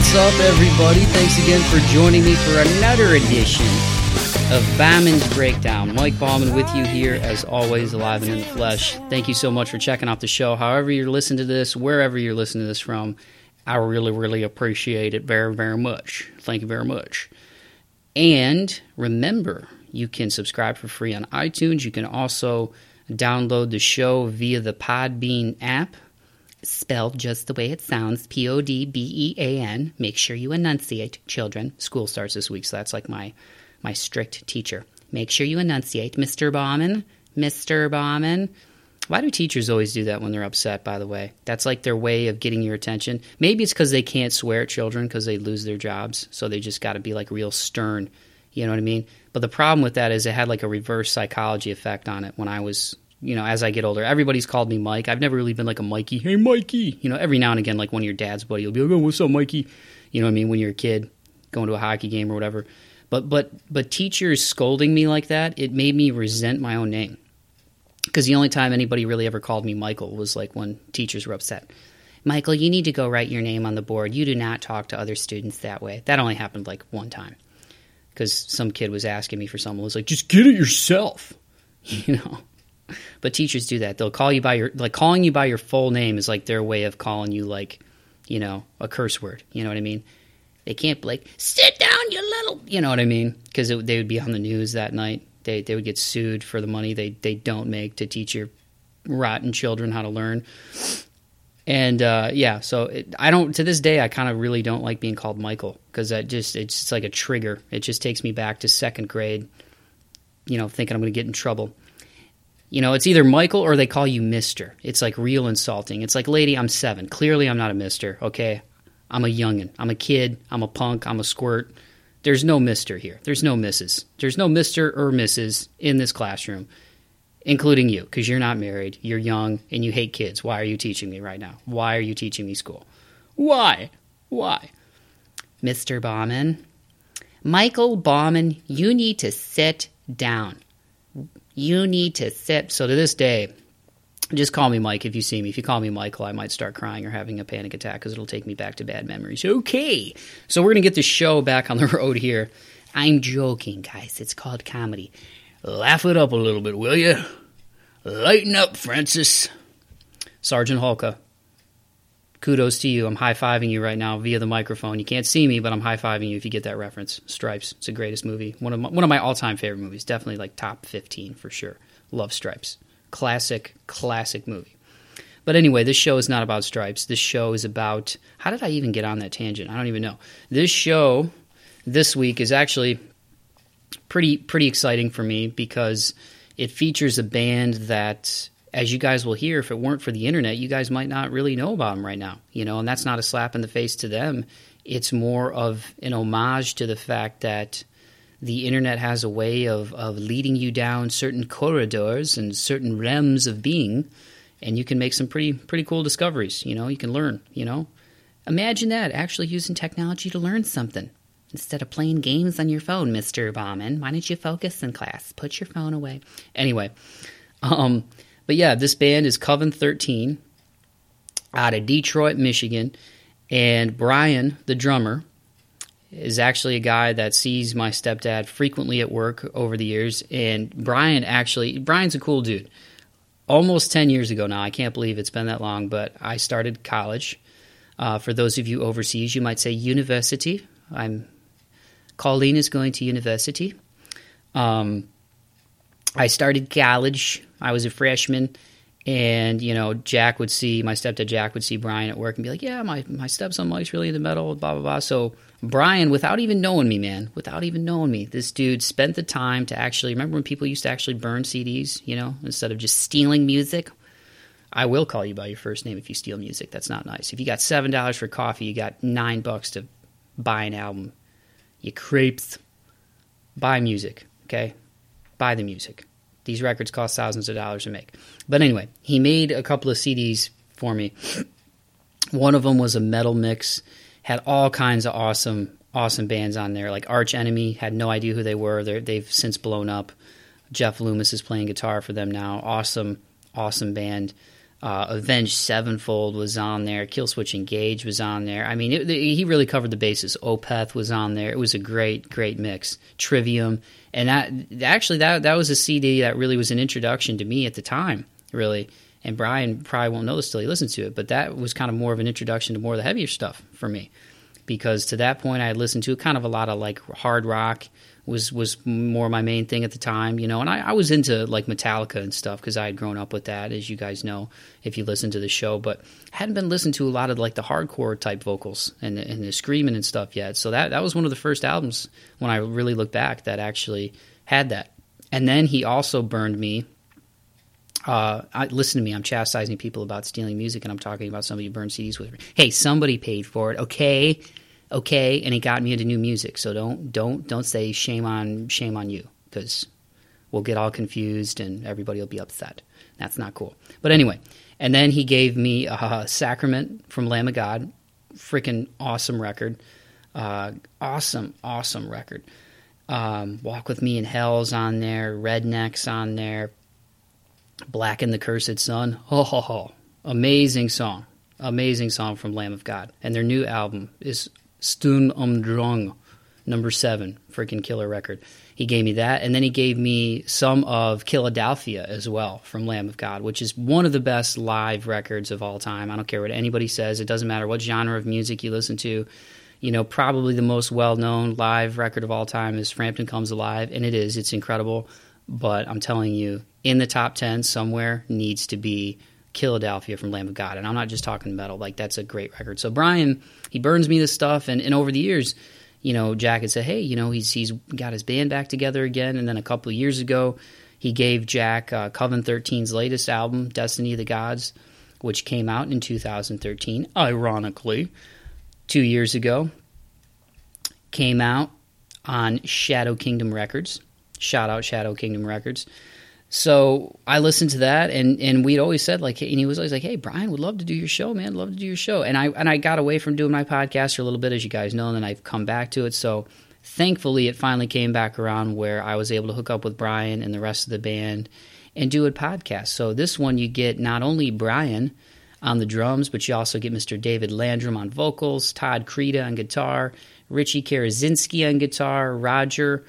What's up, everybody? Thanks again for joining me for another edition of Bauman's Breakdown. Mike Bauman with you here, as always, alive and in the flesh. Thank you so much for checking out the show. However, you're listening to this, wherever you're listening to this from, I really, really appreciate it very, very much. Thank you very much. And remember, you can subscribe for free on iTunes. You can also download the show via the Podbean app spelled just the way it sounds P O D B E A N. Make sure you enunciate, children. School starts this week, so that's like my, my strict teacher. Make sure you enunciate, Mr. Bauman, Mr. Bauman. Why do teachers always do that when they're upset, by the way? That's like their way of getting your attention. Maybe it's because they can't swear at children because they lose their jobs, so they just got to be like real stern. You know what I mean? But the problem with that is it had like a reverse psychology effect on it when I was you know, as I get older, everybody's called me Mike. I've never really been like a Mikey. Hey, Mikey. You know, every now and again, like one of your dad's buddy will be like, oh, what's up, Mikey? You know what I mean? When you're a kid going to a hockey game or whatever. But but but teachers scolding me like that, it made me resent my own name. Because the only time anybody really ever called me Michael was like when teachers were upset. Michael, you need to go write your name on the board. You do not talk to other students that way. That only happened like one time. Because some kid was asking me for something. Was like, just get it yourself. You know? But teachers do that. They'll call you by your like calling you by your full name is like their way of calling you like, you know, a curse word. You know what I mean? They can't like sit down, you little. You know what I mean? Because they would be on the news that night. They they would get sued for the money they they don't make to teach your rotten children how to learn. And uh, yeah, so it, I don't to this day I kind of really don't like being called Michael because that just it's just like a trigger. It just takes me back to second grade. You know, thinking I'm going to get in trouble. You know, it's either Michael or they call you Mister. It's like real insulting. It's like, lady, I'm seven. Clearly, I'm not a Mister. Okay, I'm a youngin. I'm a kid. I'm a punk. I'm a squirt. There's no Mister here. There's no Mrs. There's no Mister or Mrs. in this classroom, including you, because you're not married. You're young and you hate kids. Why are you teaching me right now? Why are you teaching me school? Why? Why? Mr. Bauman. Michael Bauman, you need to sit down. You need to sit. So to this day, just call me Mike if you see me. If you call me Michael, I might start crying or having a panic attack because it'll take me back to bad memories. Okay. So we're going to get the show back on the road here. I'm joking, guys. It's called comedy. Laugh it up a little bit, will you? Lighten up, Francis. Sergeant Hulka, kudos to you. I'm high fiving you right now via the microphone. You can't see me, but I'm high fiving you if you get that reference. Stripes. It's the greatest movie. One of my, one of my all time favorite movies. Definitely like top 15 for sure. Love Stripes. Classic, classic movie. But anyway, this show is not about stripes. This show is about. How did I even get on that tangent? I don't even know. This show this week is actually pretty pretty exciting for me because it features a band that as you guys will hear, if it weren't for the internet, you guys might not really know about them right now. You know, and that's not a slap in the face to them. It's more of an homage to the fact that the internet has a way of, of leading you down certain corridors and certain realms of being, and you can make some pretty pretty cool discoveries. You know, you can learn. You know, imagine that actually using technology to learn something instead of playing games on your phone, Mister Bauman. Why don't you focus in class? Put your phone away. Anyway, um, but yeah, this band is Coven 13 out of Detroit, Michigan. And Brian, the drummer, is actually a guy that sees my stepdad frequently at work over the years. And Brian actually, Brian's a cool dude. Almost 10 years ago now, I can't believe it's been that long, but I started college. Uh, for those of you overseas, you might say university. I'm Colleen is going to university. Um, I started college. I was a freshman, and you know, Jack would see my stepdad. Jack would see Brian at work and be like, "Yeah, my my stepson Mike's really the metal." Blah blah blah. So Brian, without even knowing me, man, without even knowing me, this dude spent the time to actually remember when people used to actually burn CDs, you know, instead of just stealing music. I will call you by your first name if you steal music. That's not nice. If you got seven dollars for coffee, you got nine bucks to buy an album. You creeps. Buy music, okay? Buy the music. These records cost thousands of dollars to make. But anyway, he made a couple of CDs for me. One of them was a metal mix, had all kinds of awesome, awesome bands on there. Like Arch Enemy, had no idea who they were. They're, they've since blown up. Jeff Loomis is playing guitar for them now. Awesome, awesome band. Uh, Avenged Sevenfold was on there. Killswitch Engage was on there. I mean, it, he really covered the bases. Opeth was on there. It was a great, great mix. Trivium, and that actually that that was a CD that really was an introduction to me at the time, really. And Brian probably won't know this till he listens to it, but that was kind of more of an introduction to more of the heavier stuff for me, because to that point I had listened to kind of a lot of like hard rock was was more my main thing at the time, you know. And I, I was into like Metallica and stuff because I had grown up with that, as you guys know if you listen to the show. But hadn't been listening to a lot of like the hardcore type vocals and and the screaming and stuff yet. So that that was one of the first albums when I really look back that actually had that. And then he also burned me. Uh, I, listen to me. I'm chastising people about stealing music, and I'm talking about somebody who burned CDs with me. Hey, somebody paid for it. Okay, okay, and it got me into new music. So don't don't don't say shame on shame on you because we'll get all confused and everybody will be upset. That's not cool. But anyway, and then he gave me a Sacrament from Lamb of God, freaking awesome record, uh, awesome awesome record. Um, Walk with Me in Hell's on there, Rednecks on there, Blacken the Cursed Sun. Ho ho ho! Amazing song amazing song from Lamb of God. And their new album is Stund um Drang, number seven, freaking killer record. He gave me that, and then he gave me some of Killadelphia as well from Lamb of God, which is one of the best live records of all time. I don't care what anybody says; it doesn't matter what genre of music you listen to. You know, probably the most well-known live record of all time is Frampton Comes Alive, and it is. It's incredible, but I'm telling you, in the top ten somewhere needs to be Killadelphia from Lamb of God. And I'm not just talking metal, like that's a great record. So Brian, he burns me this stuff and, and over the years, you know, Jack had said, Hey, you know, he's he's got his band back together again and then a couple of years ago he gave Jack uh, Coven 13's latest album, Destiny of the Gods, which came out in 2013, ironically, two years ago. Came out on Shadow Kingdom Records. Shout out Shadow Kingdom Records. So I listened to that, and and we'd always said like, and he was always like, "Hey, Brian, would love to do your show, man. Love to do your show." And I and I got away from doing my podcast for a little bit, as you guys know, and then I've come back to it. So thankfully, it finally came back around where I was able to hook up with Brian and the rest of the band and do a podcast. So this one, you get not only Brian on the drums, but you also get Mr. David Landrum on vocals, Todd Creta on guitar, Richie Karazinski on guitar, Roger.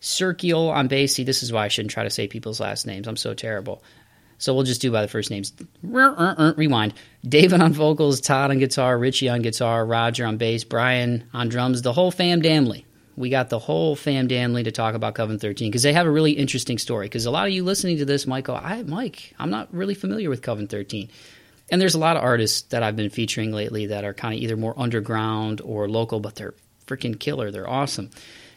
Bass. See, this is why I shouldn't try to say people's last names. I'm so terrible. So we'll just do by the first names. Rewind. David on vocals, Todd on guitar, Richie on guitar, Roger on bass, Brian on drums, the whole fam damly. We got the whole fam damly to talk about Coven 13 because they have a really interesting story. Because a lot of you listening to this might go, I, Mike, I'm not really familiar with Coven 13. And there's a lot of artists that I've been featuring lately that are kind of either more underground or local, but they're freaking killer. They're awesome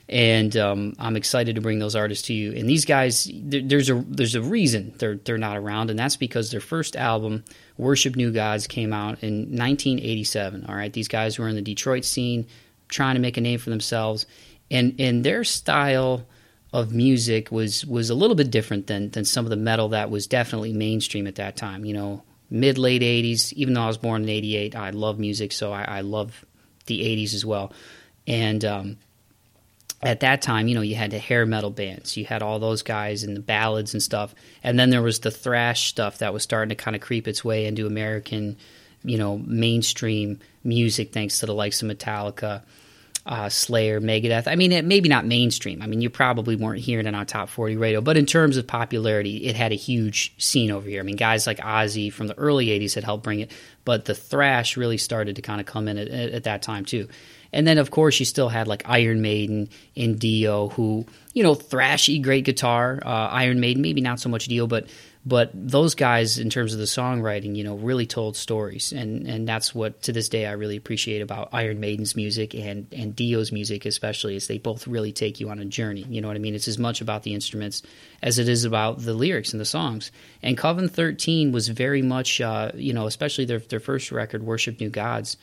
and um, I'm excited to bring those artists to you. And these guys, there, there's a there's a reason they're they're not around, and that's because their first album, Worship New Gods, came out in 1987. All right, these guys were in the Detroit scene, trying to make a name for themselves, and and their style of music was was a little bit different than than some of the metal that was definitely mainstream at that time. You know, mid late 80s. Even though I was born in '88, I love music, so I, I love the '80s as well, and um, at that time, you know, you had the hair metal bands, you had all those guys and the ballads and stuff, and then there was the thrash stuff that was starting to kind of creep its way into American, you know, mainstream music, thanks to the likes of Metallica, uh, Slayer, Megadeth. I mean, it, maybe not mainstream. I mean, you probably weren't hearing it on top forty radio, but in terms of popularity, it had a huge scene over here. I mean, guys like Ozzy from the early '80s had helped bring it, but the thrash really started to kind of come in at, at that time too. And then, of course, you still had like Iron Maiden and Dio, who, you know, thrashy, great guitar. Uh, Iron Maiden, maybe not so much Dio, but but those guys, in terms of the songwriting, you know, really told stories, and and that's what to this day I really appreciate about Iron Maiden's music and and Dio's music, especially, is they both really take you on a journey. You know what I mean? It's as much about the instruments as it is about the lyrics and the songs. And Coven Thirteen was very much, uh, you know, especially their their first record, Worship New Gods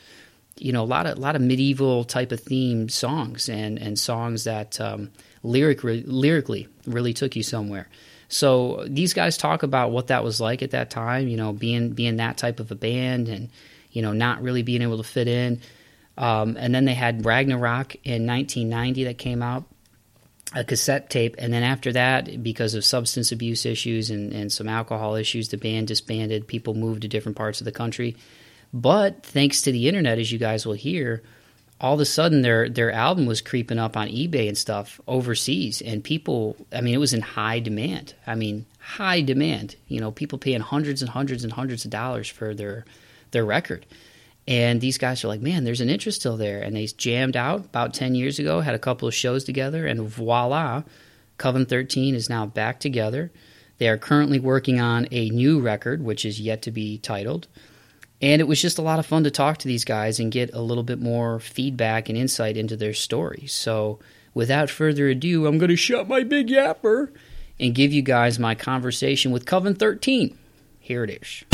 you know a lot of a lot of medieval type of theme songs and and songs that um, lyric lyrically really took you somewhere. So these guys talk about what that was like at that time. You know, being being that type of a band and you know not really being able to fit in. Um, and then they had Ragnarok in 1990 that came out. a cassette tape, and then after that, because of substance abuse issues and, and some alcohol issues, the band disbanded. People moved to different parts of the country. But thanks to the internet, as you guys will hear, all of a sudden their their album was creeping up on eBay and stuff overseas, and people. I mean, it was in high demand. I mean, high demand. You know, people paying hundreds and hundreds and hundreds of dollars for their their record. And these guys are like, man, there's an interest still there. And they jammed out about 10 years ago, had a couple of shows together, and voila, Coven 13 is now back together. They are currently working on a new record, which is yet to be titled. And it was just a lot of fun to talk to these guys and get a little bit more feedback and insight into their story. So, without further ado, I'm going to shut my big yapper and give you guys my conversation with Coven 13. Here it is.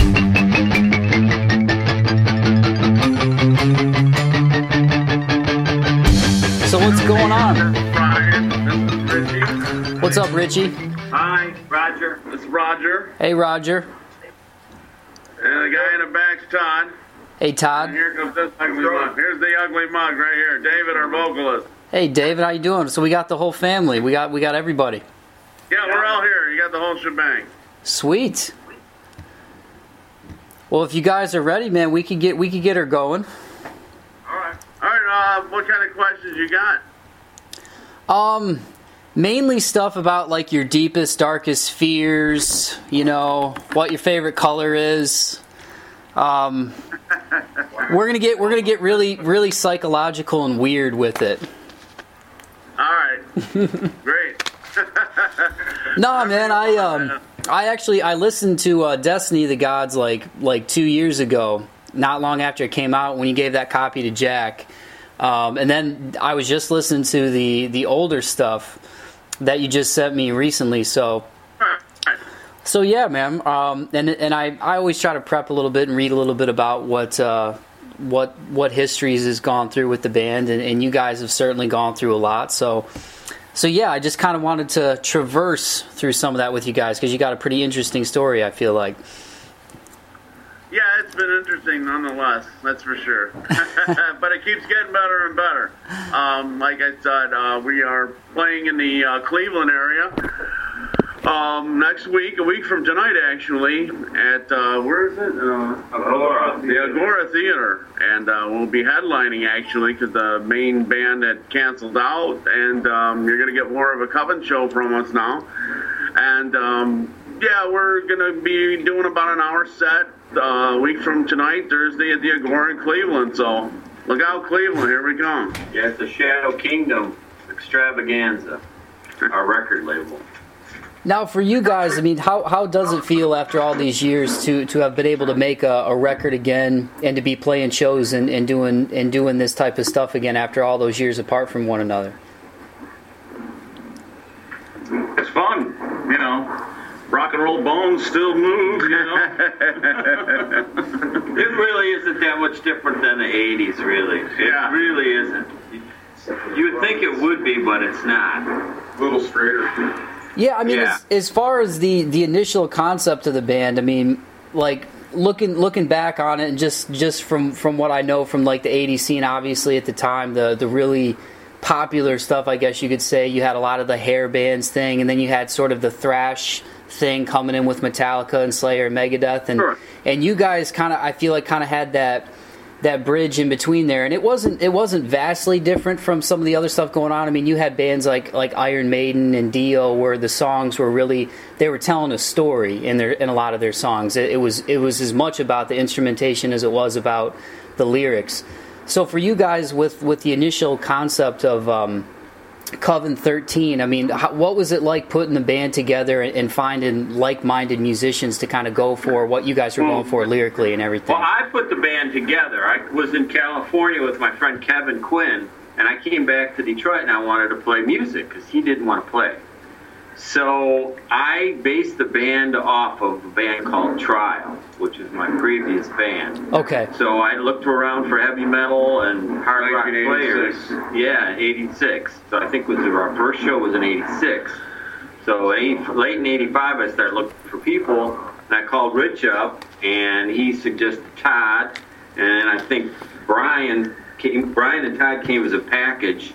So, what's going on? What's up, Richie? Hi, Roger. It's Roger. Hey, Roger. And the guy in the back's Todd. Hey, And Todd. here comes this ugly mug. Here's the ugly mug right here. David, our vocalist. Hey, David. How you doing? So we got the whole family. We got we got everybody. Yeah, we're all here. You got the whole shebang. Sweet. Well, if you guys are ready, man, we could get we could get her going. All right. All right. Uh, what kind of questions you got? Um, mainly stuff about like your deepest, darkest fears. You know what your favorite color is. Um, we're gonna get we're gonna get really really psychological and weird with it. All right. Great. No, man, I um, I actually I listened to uh, Destiny of the Gods like like two years ago, not long after it came out when you gave that copy to Jack, um, and then I was just listening to the the older stuff that you just sent me recently. So so yeah, man, um, and and I I always try to prep a little bit and read a little bit about what. Uh, what what histories has gone through with the band and, and you guys have certainly gone through a lot so so yeah, I just kind of wanted to traverse through some of that with you guys because you got a pretty interesting story. I feel like. Been interesting nonetheless. That's for sure. but it keeps getting better and better. Um, like I said, uh, we are playing in the uh, Cleveland area um, next week, a week from tonight, actually, at uh, where is it? Uh, Agora. The Agora Theater, and uh, we'll be headlining actually because the main band had canceled out, and um, you're going to get more of a Coven show from us now. And um, yeah, we're going to be doing about an hour set a week from tonight, Thursday at the Agora in Cleveland. So look out, Cleveland! Here we come. Yeah, it's the Shadow Kingdom Extravaganza, our record label. Now, for you guys, I mean, how, how does it feel after all these years to, to have been able to make a, a record again and to be playing shows and, and doing and doing this type of stuff again after all those years apart from one another? It's fun, you know. Rock and roll bones still move, you know. it really isn't that much different than the '80s, really. It Yeah. really isn't. You would think it would be, but it's not. A little straighter. Yeah, I mean, Yeah. As, as far as the the initial concept of the band, I mean, like looking looking back on it, and just just from from what I know from like the '80s scene, obviously at the time, the the really popular stuff, I guess you could say, you had a lot of the hair bands thing, and then you had sort of the thrash thing coming in with Metallica and Slayer and Megadeth, and Sure. and you guys kind of, I feel like, kind of had that that bridge in between there. And it wasn't it wasn't vastly different from some of the other stuff going on. I mean you had bands like like iron maiden and dio where the songs were really they were telling a story in their in a lot of their songs. It, it was it was as much about the instrumentation as it was about the lyrics. So for you guys with with the initial concept of um Coven 13. I mean, how, what was it like putting the band together and, and finding like-minded musicians to kind of go for what you guys were going for lyrically and everything? Well, I put the band together. I was in California with my friend Kevin Quinn, and I came back to Detroit and I wanted to play music because he didn't want to play. So I based the band off of a band called Trial, which is my previous band. Okay. So I looked around for heavy metal and hard rock players. 1986. Yeah, 86. So I think was our first show was in 86. So eight, late in 85, I started looking for people, and I called Rich up, and he suggested Todd, and I think Brian came. Brian and Todd came as a package,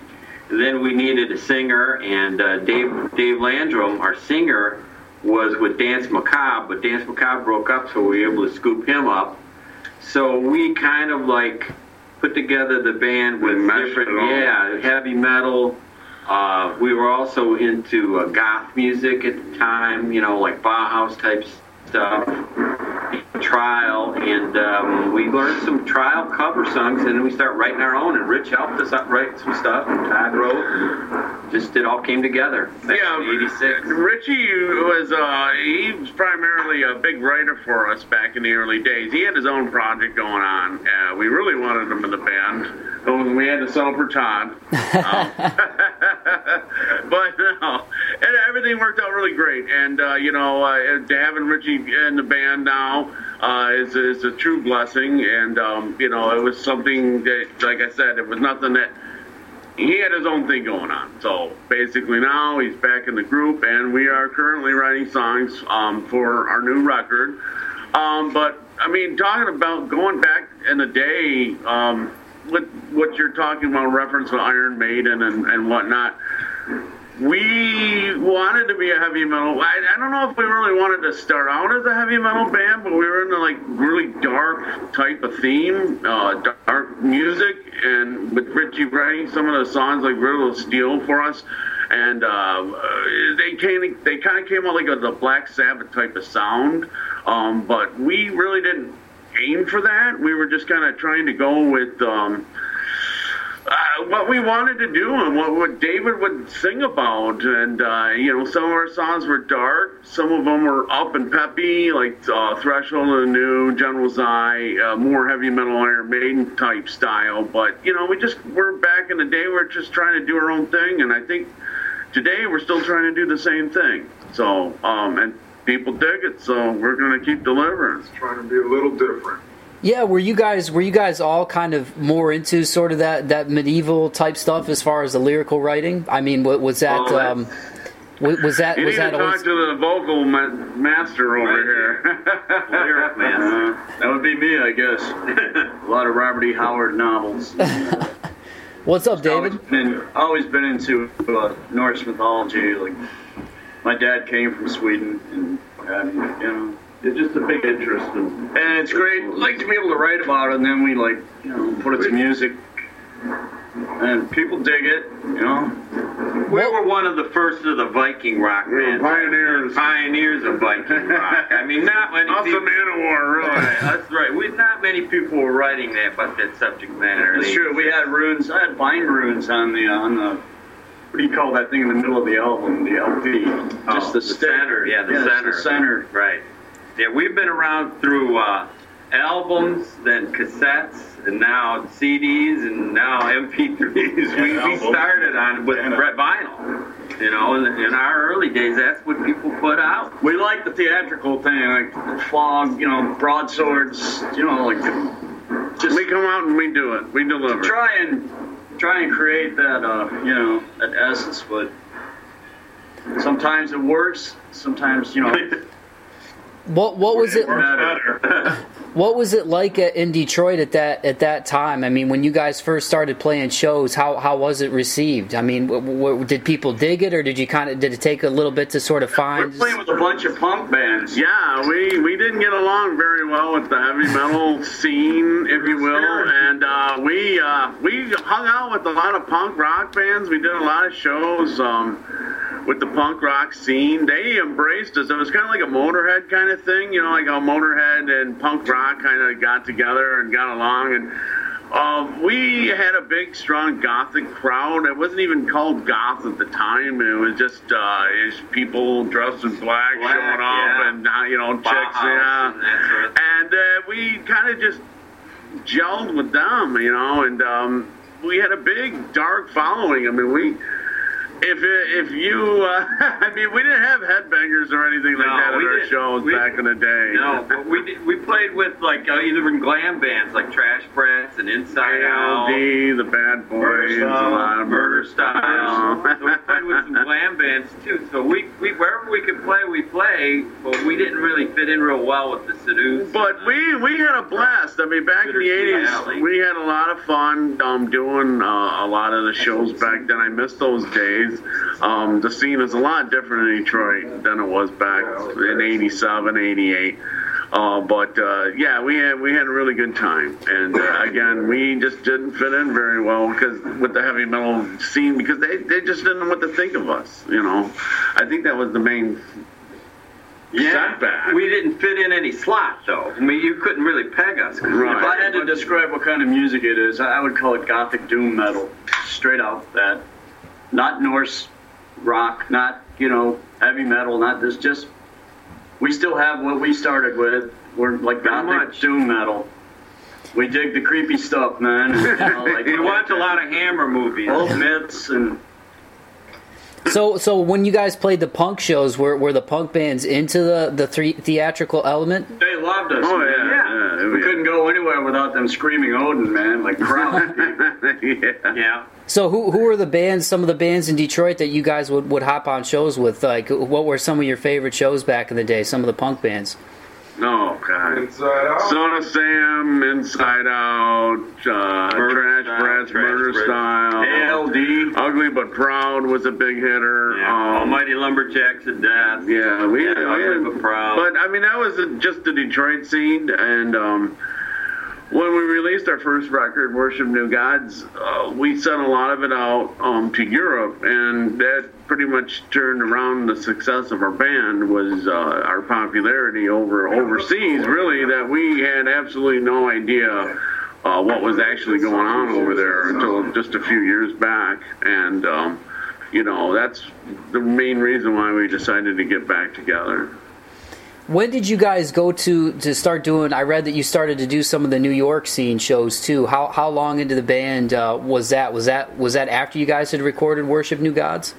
then we needed a singer, and uh, Dave Dave Landrum, our singer, was with Dance Macabre, but Dance Macabre broke up, so we were able to scoop him up. So we kind of like put together the band with different, yeah, heavy metal. Uh, we were also into uh, goth music at the time, you know, like Bauhaus type stuff, trial, and um, we learned some trial cover songs, and we start writing our own. And Rich helped us write some stuff, and Todd wrote. And just it all came together. Yeah, '86. Richie was uh, he was primarily a big writer for us back in the early days. He had his own project going on. Uh, we really wanted him in the band. We had to sell for Todd. Um, but no, and everything worked out really great. And uh, you know, uh, having Richie in the band now uh, is is a true blessing. And um, you know, it was something that, like I said, it was nothing that he had his own thing going on. So basically, now he's back in the group, and we are currently writing songs um, for our new record. Um, but I mean, talking about going back in the day, um, with what you're talking about, reference to Iron Maiden and, and whatnot. We wanted to be a heavy metal. I, I don't know if we really wanted to start out as a heavy metal band, but we were into like really dark type of theme, uh, dark music, and with Richie writing some of the songs like Riddle of Steel for us, and uh, they came, they kind of came out like a, the Black Sabbath type of sound, um, but we really didn't aim for that. We were just kind of trying to go with. Um, uh, what we wanted to do and what, what David would sing about. And, uh, you know, some of our songs were dark, some of them were up and peppy, like uh, Threshold of the New, General's Eye, uh, more heavy metal Iron Maiden type style. But, you know, we just, we're back in the day, we're just trying to do our own thing. And I think today we're still trying to do the same thing. So, um, and people dig it, so we're going to keep delivering. Trying to be a little different. Yeah, were you guys were you guys all kind of more into sort of that that medieval type stuff as far as the lyrical writing? I mean, wa- was that Well, um, was that You was need that to talk always? to the vocal ma- master over Right here. Lyric man. That would be me, I guess. a lot of Robert E. Howard novels. What's up, David? Always been, always been into uh, Norse mythology. Like my dad came from Sweden, and what have you, you know. It's just a big interest in. And it's great, like to be able to write about it, and then we like, you know, put it to music, and people dig it, you know. We were one of the first of the Viking rock We bands. pioneers. Pioneers of Viking rock. I mean, not many Us people. and Manowar, really. Right, that's right. We not many people were writing that about that subject matter. It's true. We had runes. I had bind runes on the uh, on the. What do you call that thing in the middle of the album? The LP. Oh, Just the, the stick. center, yeah, the it's center. The center. Right. Yeah, we've been around through uh, albums, then cassettes, and now CDs, and now MP3s. we, we started on with vinyl. You know, in, in our early days, that's what people put out. We like the theatrical thing, like fog, you know, broadswords, you know, like just We come out and we do it. We deliver. try and try and create that, uh, you know, that essence. But sometimes it works. Sometimes, you know, What what was it? What was it like at, in Detroit at that at that time? I mean, when you guys first started playing shows, how how was it received? I mean, w- w- did people dig it, or did you kind of did it take a little bit to sort of find? We're find? playing with a bunch of punk bands. Yeah, we, we didn't get along very well with the heavy metal scene, if you will, and uh, we uh, we hung out with a lot of punk rock bands. We did a lot of shows um, with the punk rock scene. They embraced us. It was kind of like a Motorhead kind of thing, you know, like how Motorhead and punk rock kind of got together and got along and. Um, we had a big, strong Gothic crowd. It wasn't even called goth at the time. It was just uh, it's people dressed in black, Black, showing up, yeah. and uh, you know, chicks, yeah. and sort of. And uh, we kind of just gelled with them, you know, and um, we had a big, dark following. I mean, we if it, if you, uh, I mean, we didn't have headbangers or anything like No, that at our didn't. shows We- back in the day. No, but we did, we played with like uh, either in glam bands like Trash Brats and Inside Out. The Bad Boys, a lot of Murder Style. so we played with some glam bands too. So we, we wherever we could play, we play. But we didn't really fit in real well with the Seduce. But we we had a blast. I mean, back in the '80s, we had a lot of fun um, doing uh, a lot of the shows back then. I miss those days. Um, the scene is a lot different in Detroit than it was back in '87, '88. Uh, but uh, yeah, we had we had a really good time, and uh, again, we just didn't fit in very well because with the heavy metal scene because they, they just didn't know what to think of us. You know, I think that was the main yeah, setback. we didn't fit in any slot though. I mean, you couldn't really peg us. Right. If I had to describe what kind of music it is, I would call it gothic doom metal. Straight out that. Not Norse rock, not, you know, heavy metal, not this, just we still have what we started with. We're like Pretty gothic much. doom metal. We dig the creepy stuff, man. You know, like We watch a lot of Hammer movies. old myths and So, so when you guys played the punk shows, were, were the punk bands into the the three, theatrical element? they loved us. Oh man. yeah, yeah, We couldn't go anywhere without them screaming Odin, man, like crowds. yeah. Yeah. So, who who were the bands? Some of the bands in Detroit that you guys would, would hop on shows with? Like, what were some of your favorite shows back in the day? Some of the punk bands. Oh God. Inside Out. Son of Sam, Inside Out, uh, Murder Trash Style, Brats, Trash Murder Style, ALD. Ugly but Proud was a big hitter. Yeah. Um, Almighty Lumberjacks of Death. Yeah, we Yeah, we Ugly but Proud. But I mean, that was just the Detroit scene, and um, when we released our first record, "Worship New Gods," uh, we sent a lot of it out um, to Europe, and that pretty much turned around the success of our band was uh, our popularity over overseas. Really, that we had absolutely no idea. Uh, what was actually going on over there until just a few years back, and um, you know that's the main reason why we decided to get back together. When did you guys go to to start doing? I read that you started to do some of the New York scene shows too. How how long into the band uh, was that? Was that was that after you guys had recorded "Worship New Gods"?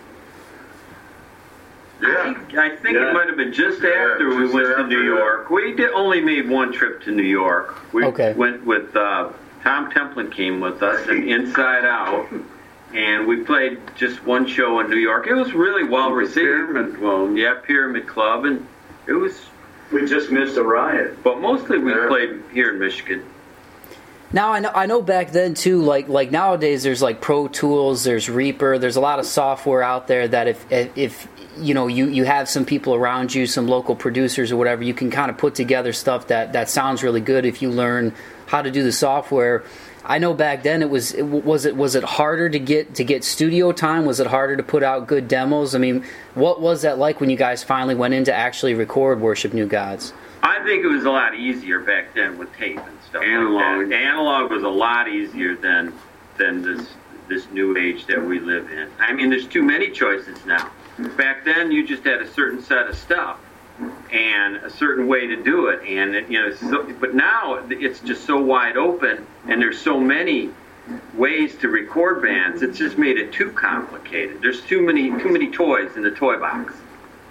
I Yeah. think, I think Yeah. it might have been just Yeah, after we just went to after New that. York. We did only made one trip to New York. We Okay. went with uh, Tom Templin came with us and Inside Out, and we played just one show in New York. It was really well received. Pyramid Club. Yeah, Pyramid Club, and it was. We just missed a riot. But mostly we Yeah. played here in Michigan. Now I know I know back then too. Like like nowadays, there's like Pro Tools, there's Reaper, there's a lot of software out there that if if, if you know you you have some people around you, some local producers or whatever, you can kind of put together stuff that that sounds really good if you learn how to do the software. I know back then it was it, was it was it harder to get to get studio time? Was it harder to put out good demos? I mean, what was that like when you guys finally went in to actually record "Worship New Gods"? I think it was a lot easier back then with tape and stuff. Analog. Like that. Analog was a lot easier than than this this new age that we live in. I mean, there's too many choices now. Back then, you just had a certain set of stuff and a certain way to do it, and it, you know. So, but now it's just so wide open, and there's so many ways to record bands. It's just made it too complicated. There's too many too many toys in the toy box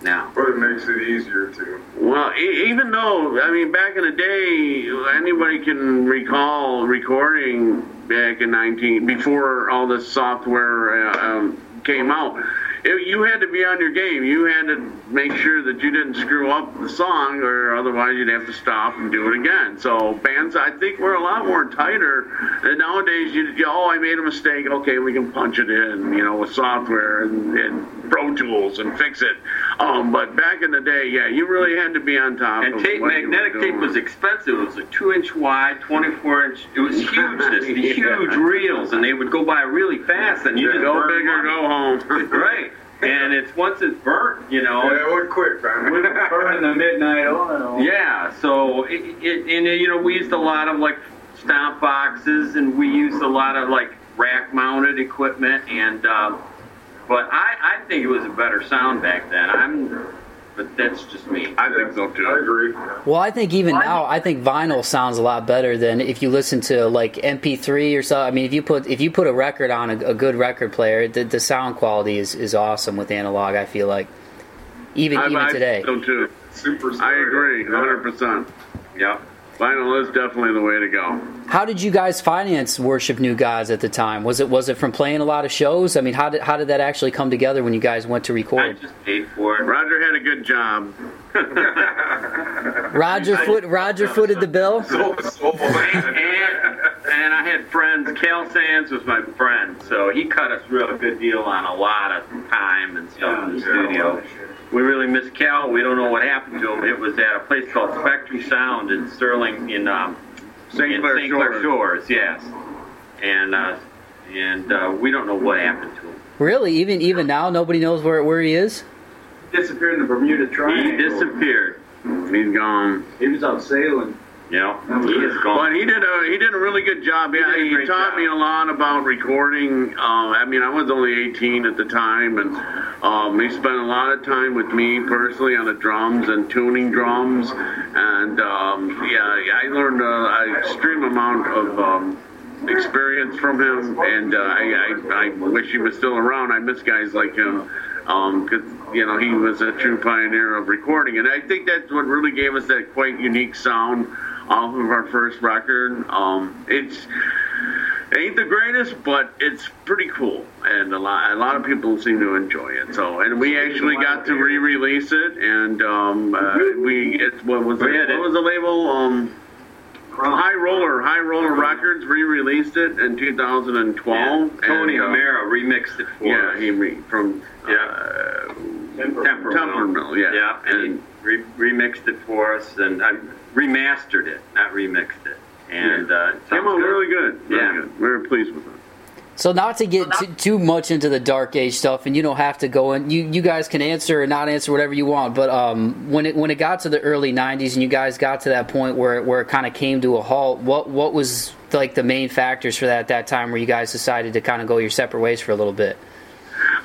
now. But it makes it easier to. Well, e- even though I mean, back in the day, anybody can recall recording back in nineteen before all this software uh, um, came out. It, you had to be on your game. You had to make sure that you didn't screw up the song, or otherwise you'd have to stop and do it again. So bands, I think, were a lot more tighter. And nowadays, you, you oh, I made a mistake. Okay, we can punch it in, you know, with software and, and Pro Tools and fix it. Um, but back in the day, yeah, you really had to be on top. And of tape, what you were magnetic tape was expensive. It was a two inch wide, 24 inch. It was huge, this, these huge reels, and they would go by really fast, and you just Go big or go home. Right. And it's once it's burnt, you know. Yeah, it would quick, man. Burning the midnight oil. Yeah, so it, it and you know we used a lot of like stomp boxes, and we used a lot of like rack mounted equipment, and uh, but I I think it was a better sound back then. I'm but that's just me. I think so too. I agree. Well, I think even now, I think vinyl sounds a lot better than if you listen to like MP3 or so. I mean, if you put if you put a record on a, a good record player, the, the sound quality is, is awesome with analog. I feel like even I, even I today. think so too. Super. I agree, 100. percent Yeah. Vinyl is definitely the way to go. How did you guys finance Worship New Gods at the time? Was it was it from playing a lot of shows? I mean, how did how did that actually come together when you guys went to record? I record? just paid for it. Roger had a good job. Roger foot Roger footed the bill. So, so and, and I had friends. Cal Sands was my friend, so he cut us a real good deal on a lot of time and stuff in the studio. We really miss Cal. We don't know what happened to him. It was at a place called Spectrum Sound in Sterling, in um, St. in Clair St. Clair Shores. Shores. Yes, and uh, and uh, we don't know what happened to him. Really, even even now, nobody knows where where he is. Disappeared in the Bermuda Triangle. He disappeared. He's gone. He was out sailing. Yeah, he is gone. But he did a he did a really good job. Yeah, did a he, taught job. me a lot about recording. Uh, I mean, I was only 18 at the time, and um, he spent a lot of time with me personally on the drums and tuning drums. And um, yeah, I learned uh, an extreme amount of. Um, experience from him and uh, I, I, I wish he was still around I miss guys like him because you know he was a true pioneer of recording and I think that's what really gave us that quite unique sound off of our first record um, it's it ain't the greatest, but it's pretty cool, and a lot a lot of people seem to enjoy it. So, and we actually got to re-release it, and um, uh, we it what was had What was the label? Um, High Roller, High Roller Records re-released it in 2012. Tony and, uh, remixed it for Yeah, us. he re- from Yeah. uh, Tempermill. Yeah. Yeah, and he re- remixed it for us, and I remastered it, not remixed it. And uh, it came sounds out good. really good. Really Yeah. good. We were pleased with it. So not to get too, too much into the dark age stuff, and you don't have to go in. You you guys can answer or not answer whatever you want. But um, when it when it got to the early '90s, and you guys got to that point where where it kind of came to a halt, what what was like the main factors for that at that time, where you guys decided to kind of go your separate ways for a little bit?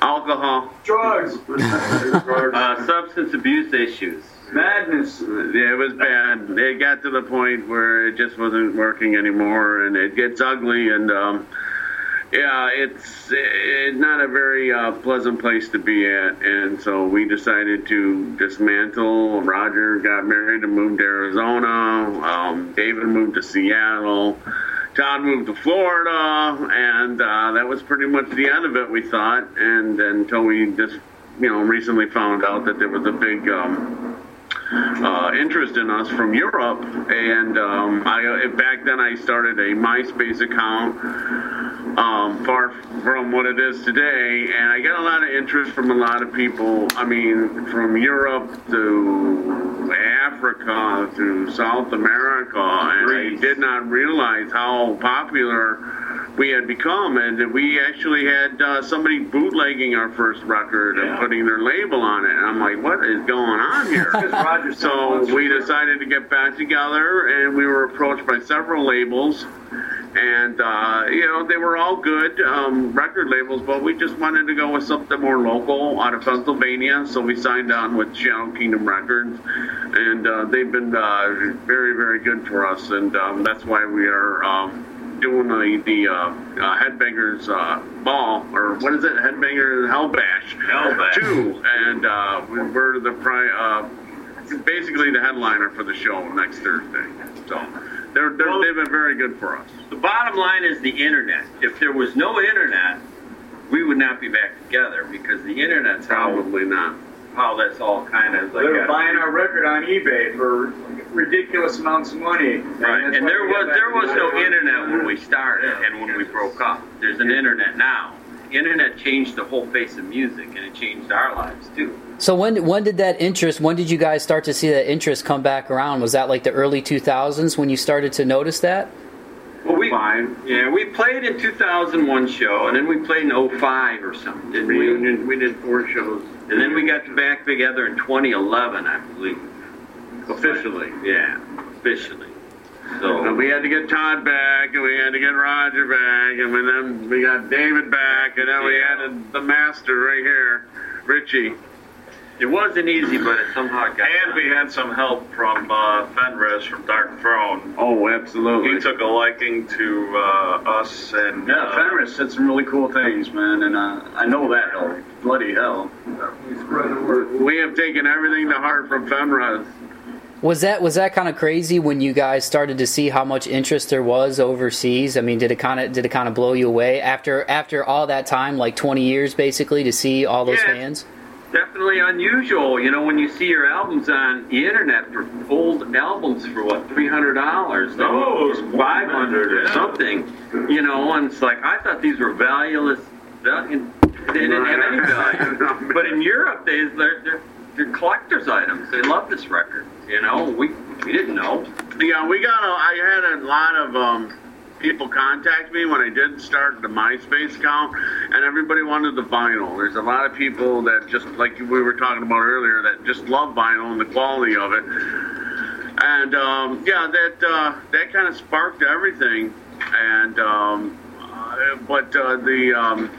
Alcohol. Drugs. Uh, substance abuse issues. Madness. Yeah, it was bad. It got to the point where it just wasn't working anymore, and it gets ugly. And um, yeah, it's it's not a very uh, pleasant place to be at. And so we decided to dismantle. Roger got married and moved to Arizona. Um, David moved to Seattle. Todd moved to Florida, and uh, that was pretty much the end of it. We thought, and until we just, you know, recently found out that there was a big. Um, uh, interest in us from Europe, and um, I uh, back then I started a MySpace account, um, far from what it is today, and I got a lot of interest from a lot of people. I mean, from Europe to Africa to South America, and I did not realize how popular we had become, and we actually had uh, somebody bootlegging our first record and putting their label on it. And I'm like, what is going on here? Roger So we decided to get back together, and we were approached by several labels, and uh, you know they were all good um, record labels, but we just wanted to go with something more local out of Pennsylvania. So we signed on with Shadow Kingdom Records, and uh, they've been uh, very, very good for us, and um, that's why we are. Um, Doing the the uh, uh, headbangers uh, ball or what is it? Headbangers Hell Bash Hell Bash. two, and uh, we- we're the pri- uh, basically the headliner for the show next Thursday. So they're, they're Well- they've been very good for us. The bottom line is the internet. If there was no internet, we would not be back together because the internet's how, Probably not. how that's all kind of like. They were a- buying our record on eBay for ridiculous amounts of money. Right, that's and there was there was no internet when we started and when we broke up. There's an internet now. Internet changed the whole face of music, and it changed our lives too. So when when did that interest? When did you guys start to see that interest come back around? Was that like the early 2000s when you started to notice that? Well, we Five. yeah we played in 2001 show, and then we played in 05 or something, didn't we? Reunion. We did four shows And then we got back together in 2011, I believe. officially. Yeah, officially. And So we had to get Todd back, and we had to get Roger back, and then we got David back, and then we Yeah. added the master right here, Richie. It wasn't easy, but it somehow got. And we had some help from uh, Fenriz from Darkthrone. Oh, absolutely. He took a liking to uh, us and Yeah, uh, Fenriz said some really cool things, man, and uh, I know that hell. Bloody hell. We have taken everything to heart from Fenriz. Was that was that kind of crazy when you guys started to see how much interest there was overseas? I mean, did it kind of did it kind of blow you away after after all that time, like twenty years basically, to see all those Yeah. fans? definitely unusual. You know, when you see your albums on the internet for old albums for what three hundred dollars, No, it was five hundred or something. You know, and it's like I thought these were valueless. They didn't have any value. But in Europe, they they're, they're, they're collector's items. They love this record. You know, we we didn't know. Yeah, we got a. I had a lot of um, people contact me when I did start the MySpace account, and everybody wanted the vinyl. There's a lot of people that just like we were talking about earlier that just love vinyl and the quality of it. And um, yeah, that uh, that kind of sparked everything. And um, uh, but uh, the um,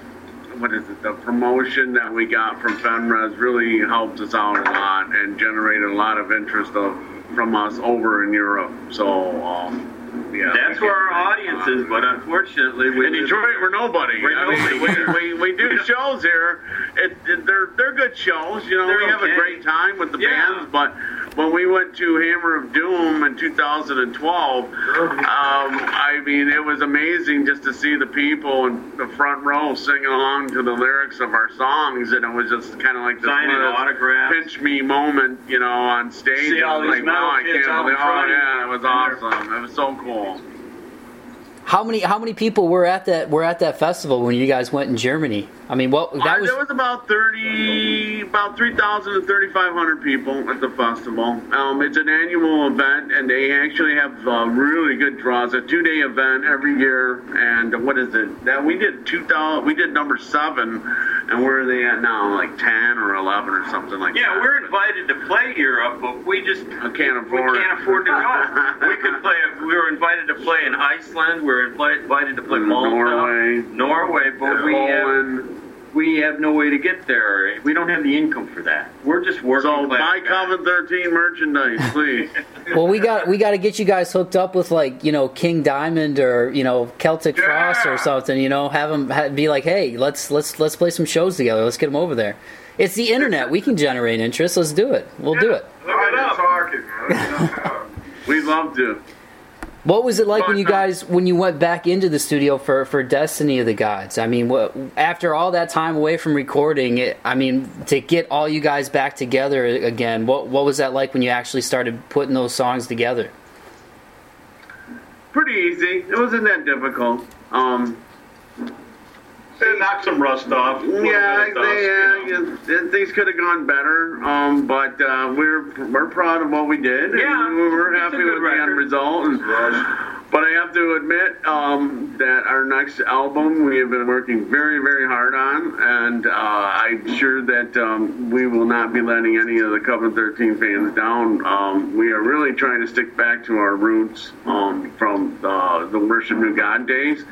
what is it? The promotion that we got from Fenriz really helped us out a lot and generated a lot of interest of, from us over in Europe. So um, yeah, That's where our audience is. But unfortunately, we in Detroit, we're nobody. We're I mean, nobody. we, we, we do shows here. It, it, they're they're good shows. You know, They're we have a great time with the Yeah. bands. But when we went to Hammer of Doom in 2012, um, I mean, it was amazing just to see the people in the front row singing along to the lyrics of our songs, and it was just kind of like this Signing one of those autographs. pinch me moment, you know, on stage. See all these like, wow, I can't out in believe. Oh yeah, it was awesome. It was so cool. How many how many people were at that were at that festival when you guys went in Germany? I mean, what Uh, that was there was about thirty, about three thousand to thirty-five hundred people at the festival. Um, it's an annual event, and they actually have uh, really good draws. A two-day event every year, and what is it? That we did two thousand. We did number seven, and where are they at now? Like ten or eleven or something like Yeah, that. Yeah, we're invited to play Europe, but we just I can't afford, we can't afford to go. we could play. We were invited to play in Iceland. We were invited to play Malta, Norway, Norway, but we have, Poland. We have no way to get there. We don't have the income for that. We're just working. So class buy guys. Coven thirteen merchandise, please. well, we got we got to get you guys hooked up with like you know King Diamond or you know Celtic Frost or something. You know, have them ha be like, hey, let's let's let's play some shows together. Let's get them over there. It's the internet. We can generate interest. Let's do it. We'll do it. Look it up. Talking. We'd love to. What was it like when you guys when you went back into the studio for for Destiny of the Gods? I mean, what, after all that time away from recording it, I mean, to get all you guys back together again, what what was that like when you actually started putting those songs together? Pretty easy. It wasn't that difficult. Um, It knocked some rust off. Yeah, bit dust, they, you know. yeah, things could have gone better, um, but uh, we're we're proud of what we did. and Yeah, we were it's a happy good with the end result. And, but I have to admit um, that our next album we have been working very, very hard on, and uh, I'm sure that um, we will not be letting any of the Coven 13 fans down. Um, we are really trying to stick back to our roots um, from uh, the Worship New God days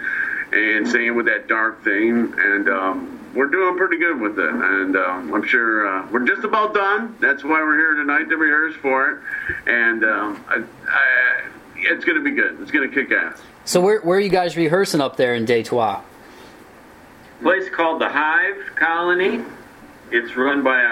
and same with that dark theme. And um, we're doing pretty good with it. And um, I'm sure uh, we're just about done. That's why we're here tonight to rehearse for it. And um, I, I, it's going to be good. It's going to kick ass. So where where are you guys rehearsing up there in Detroit? place called the Hive Colony. It's run by a,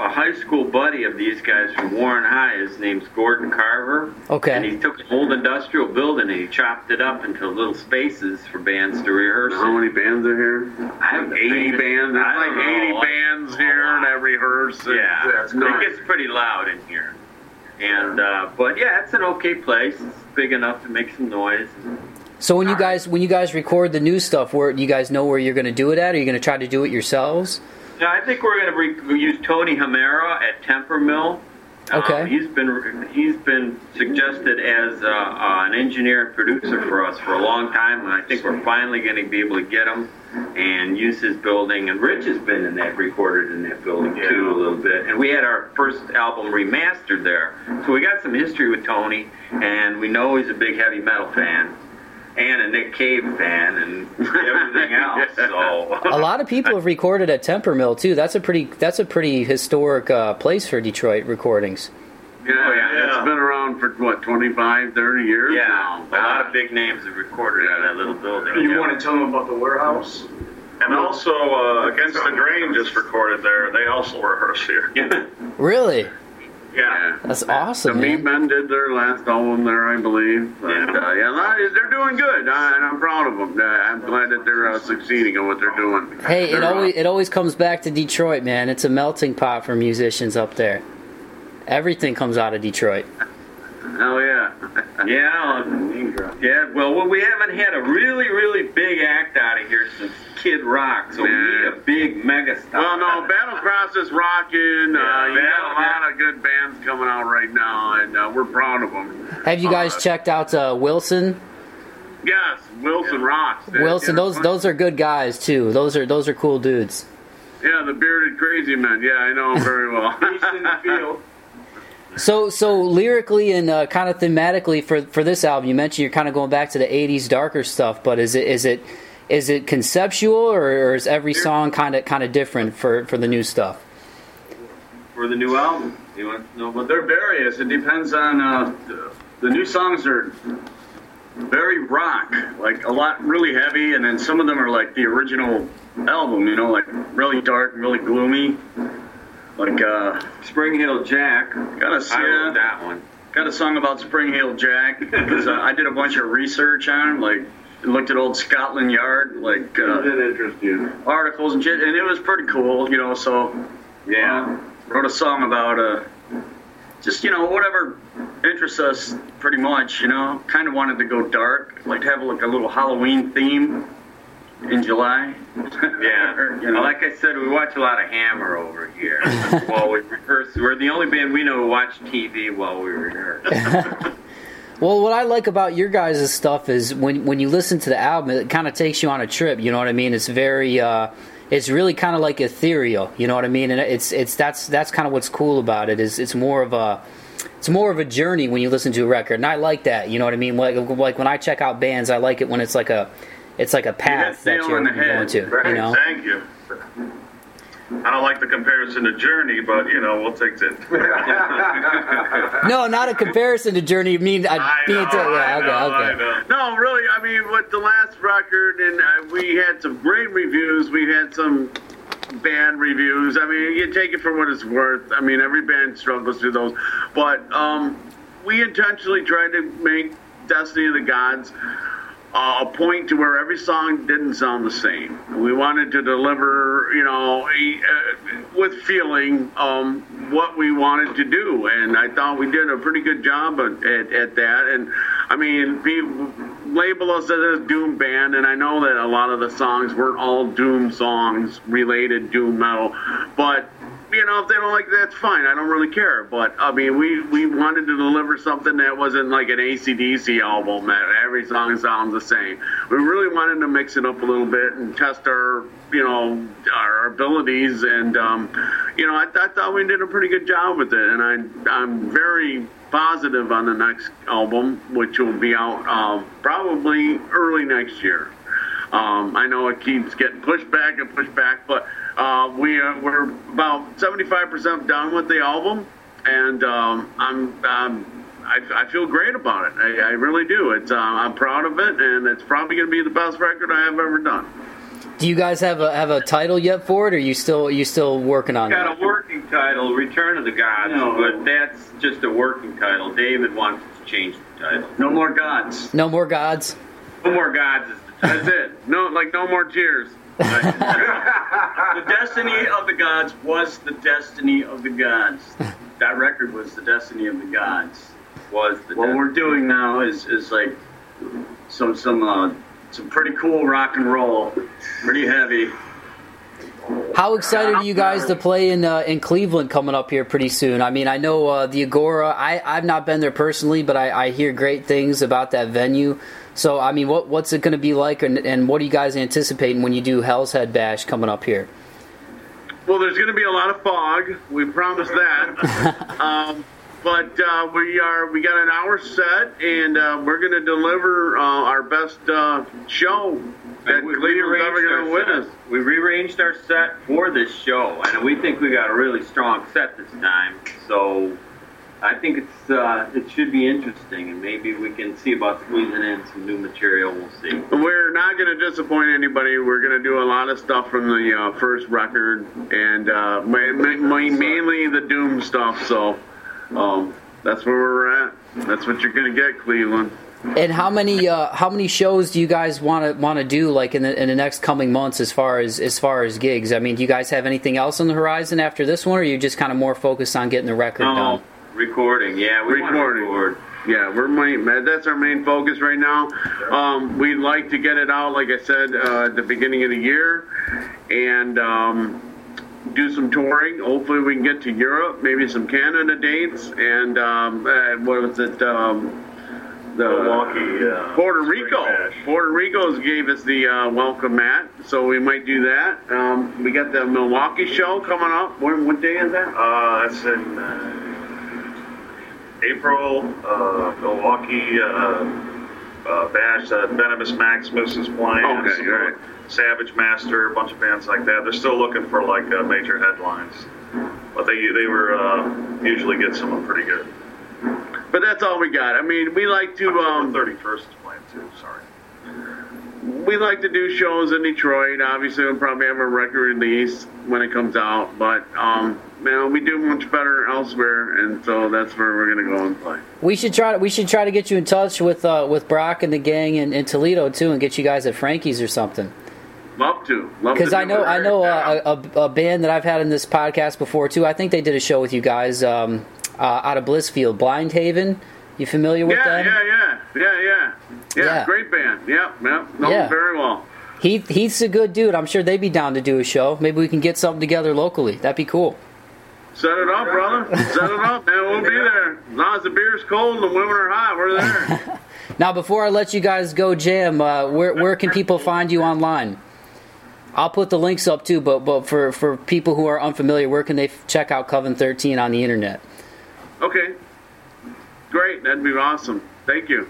a, a high school buddy of these guys from Warren High. His name's Gordon Carver. Okay. And he took an old industrial building and he chopped it up into little spaces for bands to rehearse. How many bands are here? I have 80 bands. I like don't know. 80 bands here that rehearse. It's- Yeah, it's it nuts. gets pretty loud in here. And uh, but yeah, it's an okay place. It's big enough to make some noise. So when you guys when you guys record the new stuff, where you guys know where you're going to do it at? Are you going to try to do it yourselves? Yeah, I think we're going to re- use Tony Hamera at Temper Mill. Okay. Um, he's been he's been suggested as uh, uh, an engineer and producer for us for a long time, and I think we're finally going to be able to get him and use his building. And Rich has been in that recorded in that building too a little bit. And we had our first album remastered there, so we got some history with Tony, and we know he's a big heavy metal fan. And a Nick Cave fan and everything else. So A lot of people have recorded at Temper Mill too. That's a pretty that's a pretty historic uh, place for Detroit recordings. Yeah, Oh, yeah. it's been around for what 25, 30 years yeah, now. a lot of big names have recorded in that little building. You yeah. want to tell them about the warehouse? And also, uh, Against the Grain just recorded there. They also rehearse here. Really? Yeah. That's The awesome. Meat Man. Men did their last album there, I believe. But, Yeah. uh, yeah, a lot of- they're doing good, uh, and I'm proud of them. Uh, I'm glad that they're uh, succeeding in what they're doing. Hey, it They're, uh, always it always comes back to Detroit, man. It's a melting pot for musicians up there. Everything comes out of Detroit. Hell yeah. Yeah, yeah. Well, well, we haven't had a really, really big act out of here since Kid Rock, so we need a big mega star. Well, no, Battlecross is rocking. Uh, you got a lot of good bands coming out right now, and uh, we're proud of them. Have you guys Uh, checked out uh, Wilson? Yes, Wilson rocks. Wilson, Yeah, those those are good guys too. Those are those are cool dudes. Yeah, the bearded crazy men. Yeah, I know 'em very well. He's in the field. So so lyrically and uh, kind of thematically for for this album, you mentioned you're kind of going back to the '80s darker stuff, but is it is it is it conceptual or, or is every song kind of kind of different for for the new stuff? for the new album. You want to know about They're various. It depends on uh, the, the new songs are very rock, like a lot really heavy, and then some of them are like the original album. You know, like really dark, really gloomy. Like uh, Spring Heeled Jack? got a I wrote yeah, that one. got a song about Spring Heeled Jack because uh, I did a bunch of research on him, like looked at old Scotland Yard like uh, interest articles and shit, and it was pretty cool. You know, so Yeah. wrote a song about uh, just you know whatever interests us pretty much. You know, kind of wanted to go dark, like to have like a little Halloween theme in July. Yeah. Or, you know, Well, like I said, we watch a lot of Hammer over here while we rehearse. We're the only band we know who watch TV while we rehearse. Well, what I like about your guys' stuff is when when you listen to the album, it kind of takes you on a trip. You know what I mean? It's very, uh, it's really kind of like ethereal. You know what I mean? And it's it's that's that's kind of what's cool about it. Is it's more of a it's more of a journey when you listen to a record, and I like that. You know what I mean? Like like when I check out bands, I like it when it's like a it's like a path the that you're on the going head, to. right? You know? Thank you. I don't like the comparison to Journey, but you know we'll take it. No, not a comparison to Journey. I mean, I, I mean, know, to- yeah, I okay, know, okay. I know. No, really. I mean, with the last record, and uh, we had some great reviews. We had some bad reviews. I mean, you take it for what it's worth. I mean, every band struggles through those, but um, we intentionally tried to make Destiny of the Gods uh, a point to where every song didn't sound the same. We wanted to deliver, you know, a, uh, with feeling um, what we wanted to do, and I thought we did a pretty good job at, at, at that. And I mean, people label us as a doom band, and I know that a lot of the songs weren't all doom songs, related doom metal, but you know, if they don't like that, that's fine. I don't really care. But I mean, we we wanted to deliver something that wasn't like an ACDC album that every song sounds the same. We really wanted to mix it up a little bit and test our, you know, our abilities. And um, you know, I, I thought we did a pretty good job with it. And I I'm very positive on the next album, which will be out um, probably early next year. Um, I know it keeps getting pushed back and pushed back, but uh, we are, we're about 75% done with the album, and um, I'm, um, I, I feel great about it. I, I really do. It's uh, I'm proud of it, and it's probably going to be the best record I have ever done. Do you guys have a have a title yet for it, or are you still are you still working on it? Got it? a working title, Return of the Gods, No. but that's just a working title. David wants to change the title. no more gods. No more gods. No More Gods is the title. That's it. No, like no more cheers. The destiny of the gods was the destiny of the gods. that record was the destiny of the gods. Was the What we're doing now is is like some some uh, some pretty cool rock and roll, pretty heavy. How excited are you guys to play in uh, in Cleveland coming up here pretty soon? I mean, I know uh, the Agora. I I've not been there personally, but I, I hear great things about that venue. So I mean, what what's it going to be like, and, and what are you guys anticipating when you do Hell's Head Bash coming up here? Well, there's going to be a lot of fog. We promise that. um, but uh, we are we got an hour set, and uh, we're going to deliver uh, our best uh, show that And we Cleveland's ever rearranged going to our witness. set. We rearranged our set for this show, and we think we got a really strong set this time. So I think it's uh, it should be interesting, and maybe we can see about squeezing in some new material. We'll see. We're not going to disappoint anybody. We're going to do a lot of stuff from the uh, first record, and uh, ma- ma- ma- mainly the Doom stuff. So um, that's where we're at. That's what you're going to get, Cleveland. And how many uh, how many shows do you guys want to want to do like in the in the next coming months as far as as far as gigs? I mean, do you guys have anything else on the horizon after this one, or are you just kind of more focused on getting the record No, done? Recording. Yeah, we Recording. record. Yeah, we're main, that's our main focus right now. Um, we'd like to get it out, like I said, uh, at the beginning of the year, and um, do some touring. Hopefully, we can get to Europe, maybe some Canada dates, and um, uh, what was it? Um, the Milwaukee, uh, Puerto Rico. Puerto Rico's gave us the uh, welcome mat, so we might do that. Um, we got the Milwaukee show coming up. When, what day is that? Uh, that's in uh, April. Uh, Milwaukee uh, uh, Bash. Uh, Venomous Maximus is playing. Okay, Some, right. Savage Master, a bunch of bands like that. They're still looking for like uh, major headlines, but they they were uh, usually get someone pretty good. But that's all we got. I mean, we like to. Um, 31st is playing too. Sorry. we like to do shows in Detroit. Obviously, we'll probably have a record release when it comes out. But um, know, we do much better elsewhere, and so that's where we're gonna go and play. We should try. We should try to get you in touch with uh, with Brock and the gang in, in Toledo too, and get you guys at Frankie's or something. Love to. Love Because to I know. I know Yeah. uh, a, a, a band that I've had in this podcast before too. I think they did a show with you guys um, uh, out of Blissfield, Blind Haven. You familiar with yeah, them? yeah, yeah, yeah, yeah, yeah. Yeah. Great band. Yep, yep. Know Yeah. them very well. Heath Heath's a good dude. I'm sure they'd be down to do a show. Maybe we can get something together locally. That'd be cool. Set it up, brother. Set it up, man. We'll be there. As long as the beer's cold and the women are hot, we're there. Now, before I let you guys go Jim, uh, where where can people find you online? I'll put the links up too, but but for, for people who are unfamiliar, where can they check out Coven 13 on the internet? okay. Great. That'd be awesome. Thank you.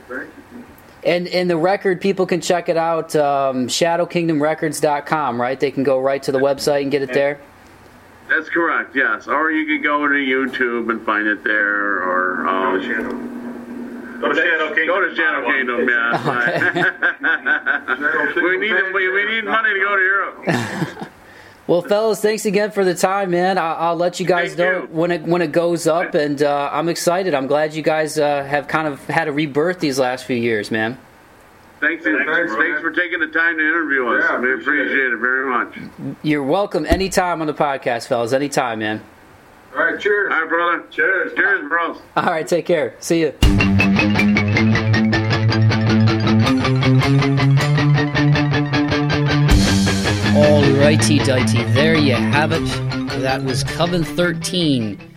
And and the record, people can check it out, um, ShadowKingdomRecords.com, right? They can go right to the website and get it there. That's correct. Yes. Or you could go to YouTube and find it there, or Go um, to Shadow. Go to Shadow Kingdom. Go to Shadow Kingdom, yeah. we need we, we need money to go to Europe. Well, fellas, thanks again for the time, man. I'll, I'll let you guys Thank know you. when it when it goes up, and uh, I'm excited. I'm glad you guys uh, have kind of had a rebirth these last few years, man. Thanks, Thanks, thanks, thanks for taking the time to interview us. Yeah, we appreciate appreciate it very much. You're welcome anytime on the podcast, fellas. Anytime, man. All right, cheers. All right, brother. Cheers. Cheers, bros. All right, take care. See you. All righty, dighty. There you have it. That was Coven 13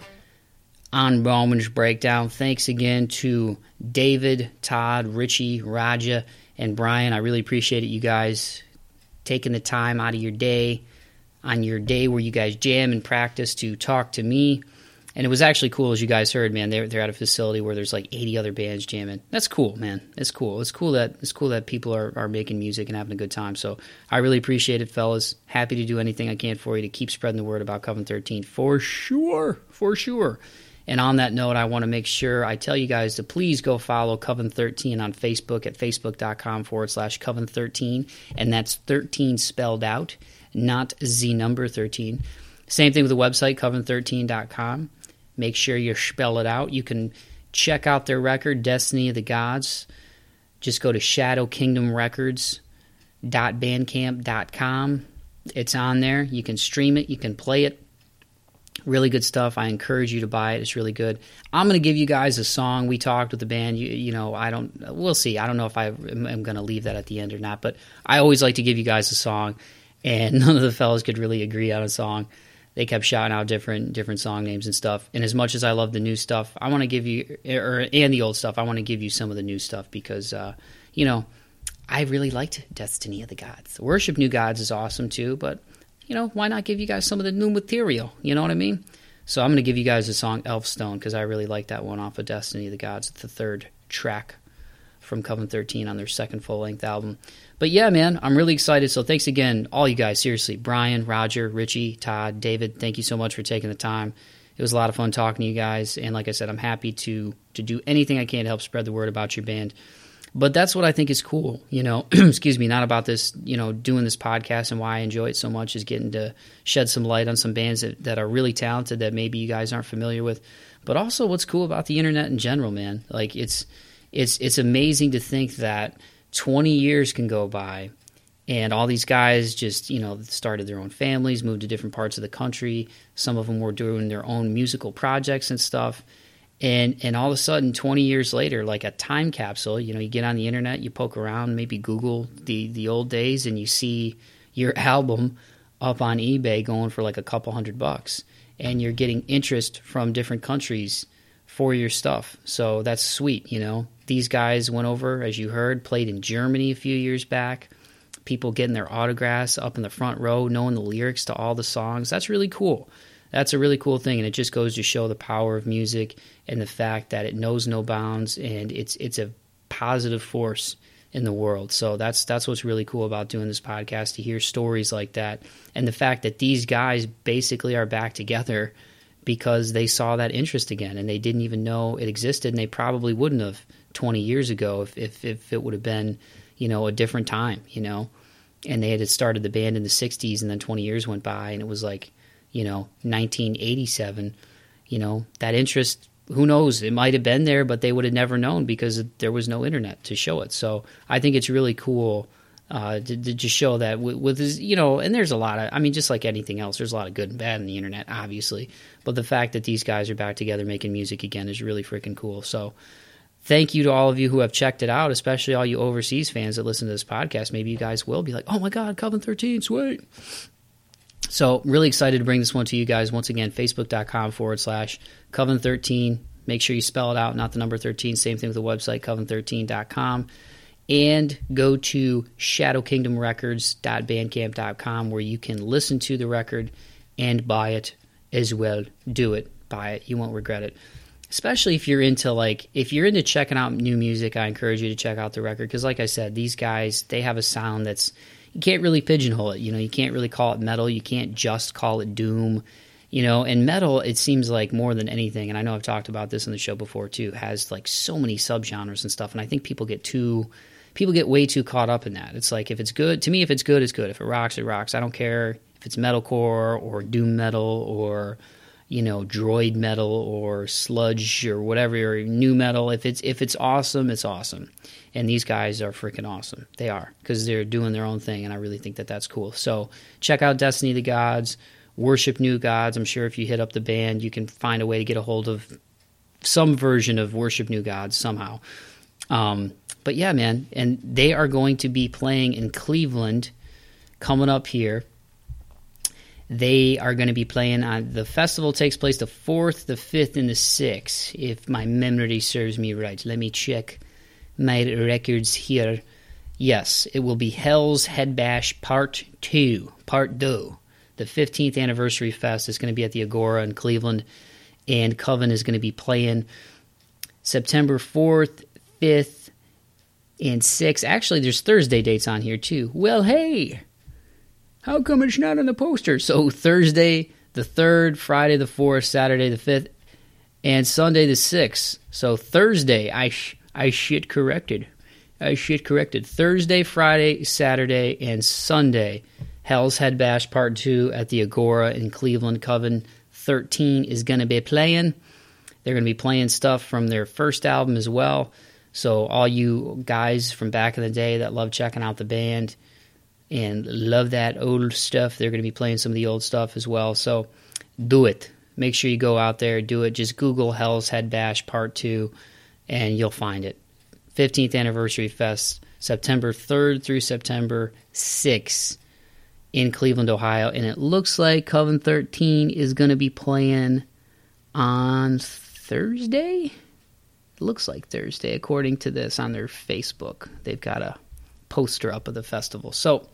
on Bauman's Breakdown. Thanks again to David, Todd, Richie, Roger, and Brian. I really appreciate it, you guys taking the time out of your day on your day where you guys jam and practice to talk to me. And it was actually cool, as you guys heard, man. They're they're at a facility where there's like 80 other bands jamming. That's cool, man. It's cool. It's cool that it's cool that people are, are making music and having a good time. So I really appreciate it, fellas. Happy to do anything I can for you to keep spreading the word about Coven 13 for sure, for sure. And on that note, I want to make sure I tell you guys to please go follow Coven 13 on Facebook at facebook.com forward slash Coven 13. And that's 13 spelled out, not Z number 13. Same thing with the website, coven13.com. Make sure you spell it out. You can check out their record, Destiny of the Gods. Just go to shadowkingdomrecords.bandcamp.com. It's on there. You can stream it, you can play it. Really good stuff. I encourage you to buy it. It's really good. I'm going to give you guys a song. We talked with the band. You, you know, I don't. We'll see. I don't know if I am, going to leave that at the end or not. But I always like to give you guys a song, and none of the fellas could really agree on a song. They kept shouting out different different song names and stuff. And as much as I love the new stuff, I want to give you, or and the old stuff, I want to give you some of the new stuff because, uh, you know, I really liked Destiny of the Gods. Worship New Gods is awesome too, but you know, why not give you guys some of the new material? You know what I mean? So I'm going to give you guys the song Elfstone because I really like that one off of Destiny of the Gods. It's the third track from Coven 13 on their second full length album. But yeah, man, I'm really excited. So thanks again, all you guys. Seriously, Brian, Roger, Richie, Todd, David. Thank you so much for taking the time. It was a lot of fun talking to you guys, and like I said, I'm happy to to do anything I can to help spread the word about your band. But that's what I think is cool, you know. excuse me, not about this, you know, doing this podcast and why I enjoy it so much is getting to shed some light on some bands that, that are really talented that maybe you guys aren't familiar with. But also, what's cool about the internet in general, man? Like it's it's it's amazing to think that 20 years can go by and all these guys just you know started their own families moved to different parts of the country some of them were doing their own musical projects and stuff and and all of a sudden 20 years later like a time capsule you know you get on the internet you poke around maybe google the the old days and you see your album up on ebay going for like a couple hundred bucks. And you're getting interest from different countries for your stuff. So that's sweet you know. These guys went over as you heard played in germany a few years back. People getting their autographs up in the front row knowing the lyrics to all the songs. That's really cool that's a really cool thing and it just goes to show the power of music and the fact that it knows no bounds and it's it's a positive force in the world. So that's that's what's really cool about doing this podcast to hear stories like that and the fact that these guys basically are back together because they saw that interest again and they didn't even know it existed and they probably wouldn't have 20 years ago if if, if it would have been, you know, a different time, you know. And they had started the band in the 60s and then 20 years went by and it was like you know, 1987, you know, that interest, who knows, it might have been there, but they would have never known because there was no internet to show it. So I think it's really cool uh, to, to, just show that with, with this, you know, and there's a lot of, I mean, just like anything else, there's a lot of good and bad in the internet, obviously. But the fact that these guys are back together making music again is really freaking cool. So thank you to all of you who have checked it out, especially all you overseas fans that listen to this podcast. Maybe you guys will be like, oh my God, Coven 13, sweet. So, really excited to bring this one to you guys. Once again, facebook.com forward slash Coven 13. Make sure you spell it out, not the number 13. Same thing with the website, coven13.com. And go to shadowkingdomrecords.bandcamp.com where you can listen to the record and buy it as well. Do it. Buy it. You won't regret it. Especially if you're into like if you're into checking out new music, I encourage you to check out the record because like I said, these guys, they have a sound that's you can't really pigeonhole it. You know, you can't really call it metal. You can't just call it doom. You know, and metal, it seems like more than anything, and I know I've talked about this in the show before too, has like so many subgenres and stuff, and I think people get too people get way too caught up in that. It's like if it's good to me, if it's good, it's good. If it rocks, it rocks. I don't care if it's metalcore or doom metal or you know drone metal or sludge or whatever or new metal. If it's if it's awesome, it's awesome and these guys are freaking awesome. They are because they're doing their own thing, and I really think that that's cool. So check out Destiny the Gods, worship new gods. I'm sure if you hit up the band, you can find a way to get a hold of some version of worship new gods somehow. Um, but yeah, man, and they are going to be playing in Cleveland coming up here. They are going to be playing on the festival takes place the fourth, the fifth, and the sixth, if my memory serves me right. Let me check my records here. Yes, it will be Hell's Head Bash Part 2, Part 2. The 15th anniversary fest is going to be at the Agora in Cleveland, and Coven is going to be playing September 4th, 5th, and 6th. Actually, there's Thursday dates on here too. Well, hey, how come it's not on the poster? So, Thursday the 3rd, Friday the 4th, Saturday the 5th, and Sunday the 6th. So, Thursday, I. Sh- I shit corrected. I shit corrected. Thursday, Friday, Saturday, and Sunday. Hell's Head Bash Part 2 at the Agora in Cleveland. Coven 13 is going to be playing. They're going to be playing stuff from their first album as well. So, all you guys from back in the day that love checking out the band and love that old stuff, they're going to be playing some of the old stuff as well. So, do it. Make sure you go out there, do it. Just Google Hell's Head Bash Part 2 and you'll find it. 15th Anniversary Fest, September 3rd through September 6th in Cleveland, Ohio. And it looks like Coven 13 is going to be playing on Thursday. It looks like Thursday, according to this on their Facebook. They've got a poster up of the festival. So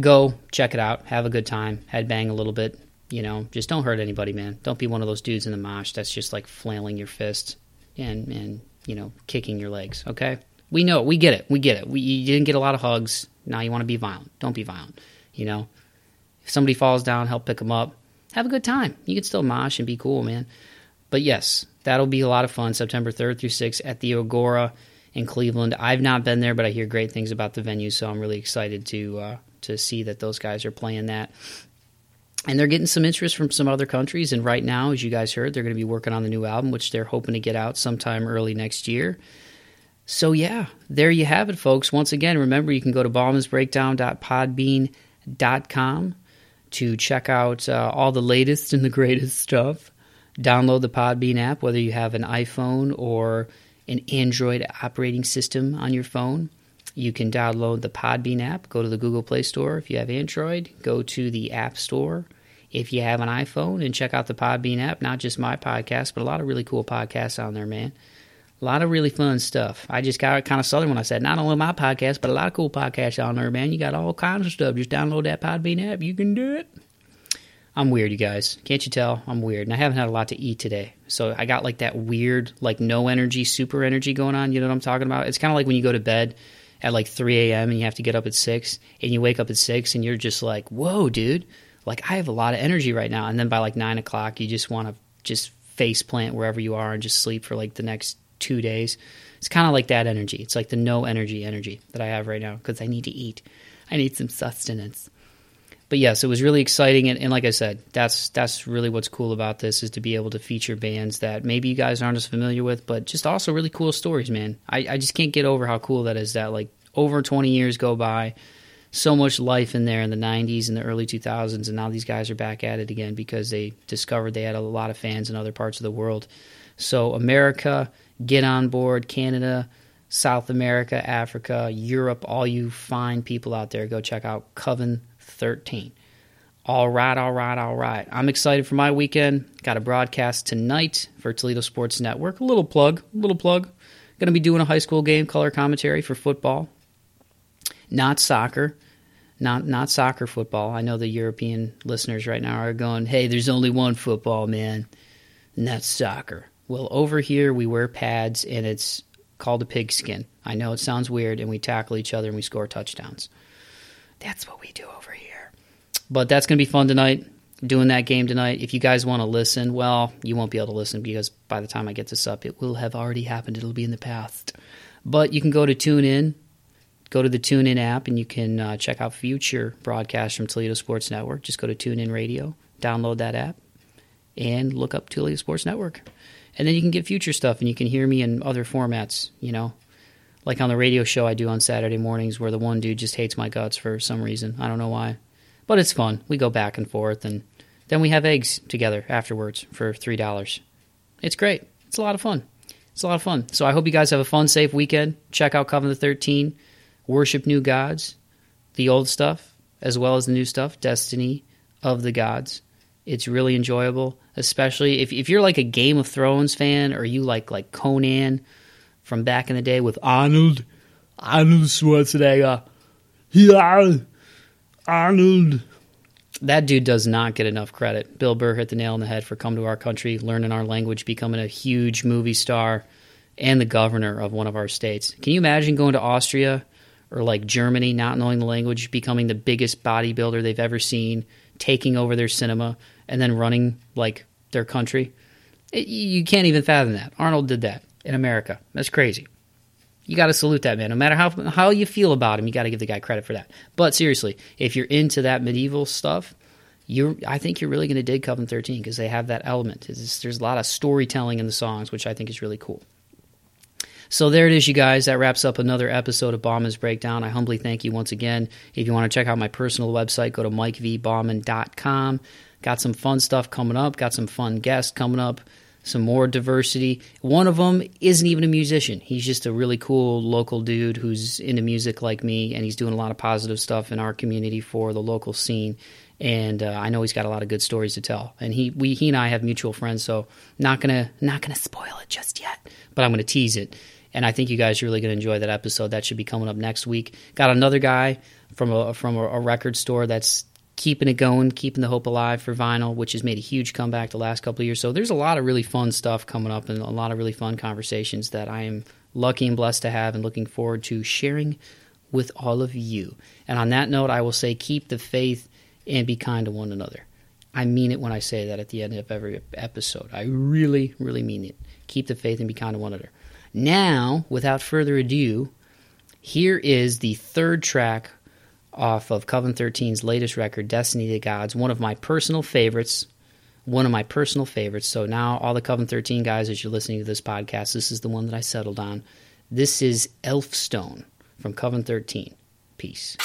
go check it out, have a good time, headbang a little bit, You know, just don't hurt anybody, man. Don't be one of those dudes in the mosh that's just like flailing your fist and and you know kicking your legs. Okay, we know, we get it, we get it. We, you didn't get a lot of hugs. Now you want to be violent. Don't be violent. You know, if somebody falls down, help pick them up. Have a good time. You can still mosh and be cool, man. But yes, that'll be a lot of fun. September 3rd through 6th at the Agora in Cleveland. I've not been there, but I hear great things about the venue, so I'm really excited to uh, to see that those guys are playing that. And they're getting some interest from some other countries. And right now, as you guys heard, they're going to be working on the new album, which they're hoping to get out sometime early next year. So yeah, there you have it, folks. Once again, remember you can go to baumansbreakdown.podbean.com to check out uh, all the latest and the greatest stuff. Download the Podbean app, whether you have an iPhone or an Android operating system on your phone. You can download the Podbean app. Go to the Google Play Store. If you have Android, go to the App Store. If you have an iPhone, and check out the Podbean app. Not just my podcast, but a lot of really cool podcasts on there, man. A lot of really fun stuff. I just got kind of southern when I said not only my podcast, but a lot of cool podcasts on there, man. You got all kinds of stuff. Just download that Podbean app. You can do it. I'm weird, you guys. Can't you tell? I'm weird. And I haven't had a lot to eat today. So I got like that weird, like no energy, super energy going on. You know what I'm talking about? It's kind of like when you go to bed at like 3 a.m. and you have to get up at 6 and you wake up at 6 and you're just like, whoa, dude. Like I have a lot of energy right now. And then by like 9 o'clock, you just want to just face plant wherever you are and just sleep for like the next two days. It's kind of like that energy. It's like the no energy energy that I have right now because I need to eat. I need some sustenance. But yes, it was really exciting, and, and, like I said, that's that's really what's cool about this is to be able to feature bands that maybe you guys aren't as familiar with, but just also really cool stories, man. I, I just can't get over how cool that is. That like over 20 years go by, so much life in there in the 90s and the early 2000s, and now these guys are back at it again because they discovered they had a lot of fans in other parts of the world. So America get on board. Canada, South America, Africa, Europe, all you fine people out there, go check out Coven 13. All right, all right, all right. I'm excited for my weekend. Got a broadcast tonight for Toledo Sports Network. A little plug, a little plug. Going to be doing a high school game color commentary for football, not soccer, not not soccer football. I know the European listeners right now are going, "Hey, there's only one football, man, and that's soccer." Well, over here we wear pads and it's called a pigskin. I know it sounds weird, and we tackle each other and we score touchdowns. That's what we do over here. But that's going to be fun tonight, doing that game tonight. If you guys want to listen, well, you won't be able to listen because by the time I get this up, it will have already happened. It'll be in the past. But you can go to TuneIn, go to the TuneIn app, and you can uh, check out future broadcasts from Toledo Sports Network. Just go to TuneIn Radio, download that app, and look up Toledo Sports Network. And then you can get future stuff and you can hear me in other formats you know? Like on the radio show i do on saturday mornings where the one dude just hates my guts for some reason. I don't know why. But it's fun. We go back and forth and then we have eggs together afterwards for three dollars. It's great. It's a lot of fun. It's a lot of fun. So i hope you guys have a fun safe weekend. Check out Coven 13 worship new gods the old stuff as well as the new stuff destiny of the gods it's really enjoyable, especially if, if you're like a Game of Thrones fan or you like like Conan from back in the day with Arnold, Arnold Schwarzenegger. Yeah, Arnold. That dude does not get enough credit. Bill Burr hit the nail on the head for coming to Our Country, learning our language, becoming a huge movie star, and the governor of one of our states. Can you imagine going to Austria or like Germany, not knowing the language, becoming the biggest bodybuilder they've ever seen, taking over their cinema, and then running like their country. It, you can't even fathom that. Arnold did that in America. That's crazy. You got to salute that man. No matter how how you feel about him, you got to give the guy credit for that. But seriously, if you're into that medieval stuff, you I think you're really going to dig Coven 13 because they have that element. It's, there's a lot of storytelling in the songs, which I think is really cool. So there it is, you guys. That wraps up another episode of Bauman's Breakdown. I humbly thank you once again. If you want to check out my personal website, go to mikevbauman.com. Got some fun stuff coming up. Got some fun guests coming up. Some more diversity. One of them isn't even a musician. He's just a really cool local dude who's into music like me, and he's doing a lot of positive stuff in our community for the local scene. And uh, I know he's got a lot of good stories to tell. And he, we, he and I have mutual friends, so not gonna, not gonna spoil it just yet. But I'm gonna tease it and I think you guys are really going to enjoy that episode. That should be coming up next week. Got another guy from a from a, record store that's keeping it going, keeping the hope alive for vinyl, which has made a huge comeback the last couple of years. So there's a lot of really fun stuff coming up and a lot of really fun conversations that I am lucky and blessed to have and looking forward to sharing with all of you. And on that note, I will say keep the faith and be kind to one another. I mean it when I say that at the end of every episode. I really, really mean it. Keep the faith and be kind to one another. Now, without further ado, here is the third track off of Coven 13's latest record, Destiny the Gods, one of my personal favorites. One of my personal favorites. So now, all the Coven 13 guys, as you're listening to this podcast, this is the one that I settled on. This is Elfstone from Coven 13. Peace.